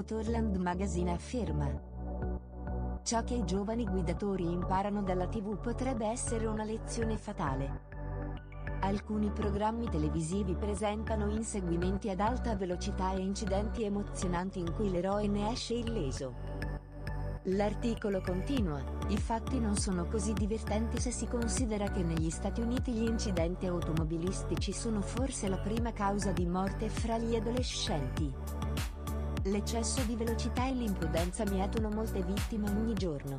Motorland Magazine afferma. Ciò che i giovani guidatori imparano dalla TV potrebbe essere una lezione fatale. Alcuni programmi televisivi presentano inseguimenti ad alta velocità e incidenti emozionanti in cui l'eroe ne esce illeso. L'articolo continua, i fatti non sono così divertenti se si considera che negli Stati Uniti gli incidenti automobilistici sono forse la prima causa di morte fra gli adolescenti. L'eccesso di velocità e l'imprudenza mietono molte vittime ogni giorno.